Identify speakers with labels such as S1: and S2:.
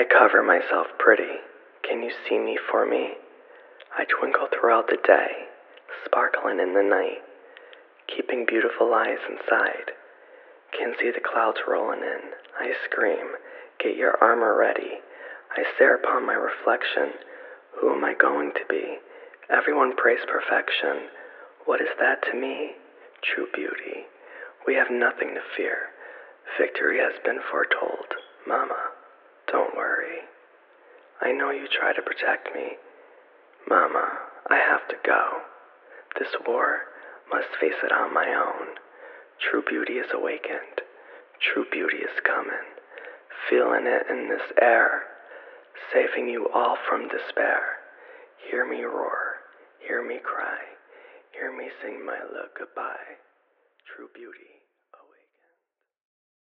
S1: I cover myself pretty. Can you see me for me? I twinkle throughout the day, sparkling in the night, keeping beautiful eyes inside. Can see the clouds rolling in. I scream, Get your armor ready. I stare upon my reflection. Who am I going to be? Everyone prays perfection. What is that to me? True beauty. We have nothing to fear. Victory has been foretold. Mama. I know you try to protect me. Mama, I have to go. This war must face it on my own. True beauty is awakened. True beauty is coming. Feeling it in this air. Saving you all from despair. Hear me roar. Hear me cry. Hear me sing my love goodbye. True beauty.